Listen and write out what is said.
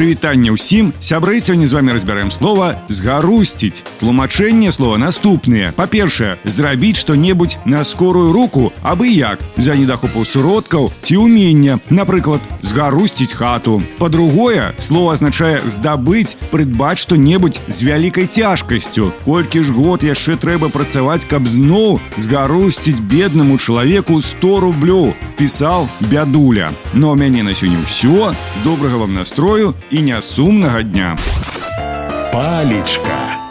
Прывітанне ўсім сябры сёння з вами разбярэм слова згарусціць тлумачэнне слова наступныя па-першае зрабіць што-небудзь на скорую руку абы як за недахопу сродкаў ці ўмення напрыклад згарусціць хату па-другое слово азначае здабыць прыдбаць што-небудзь з вялікай цяжкасцю колькі ж год яшчэ трэба працаваць каб зноў згарусціць беднаму чалавеку 100 рублёў пісаў бядуля но у мяне на сёння ўсё добрага вам настрою і нясумнага дня. Палечка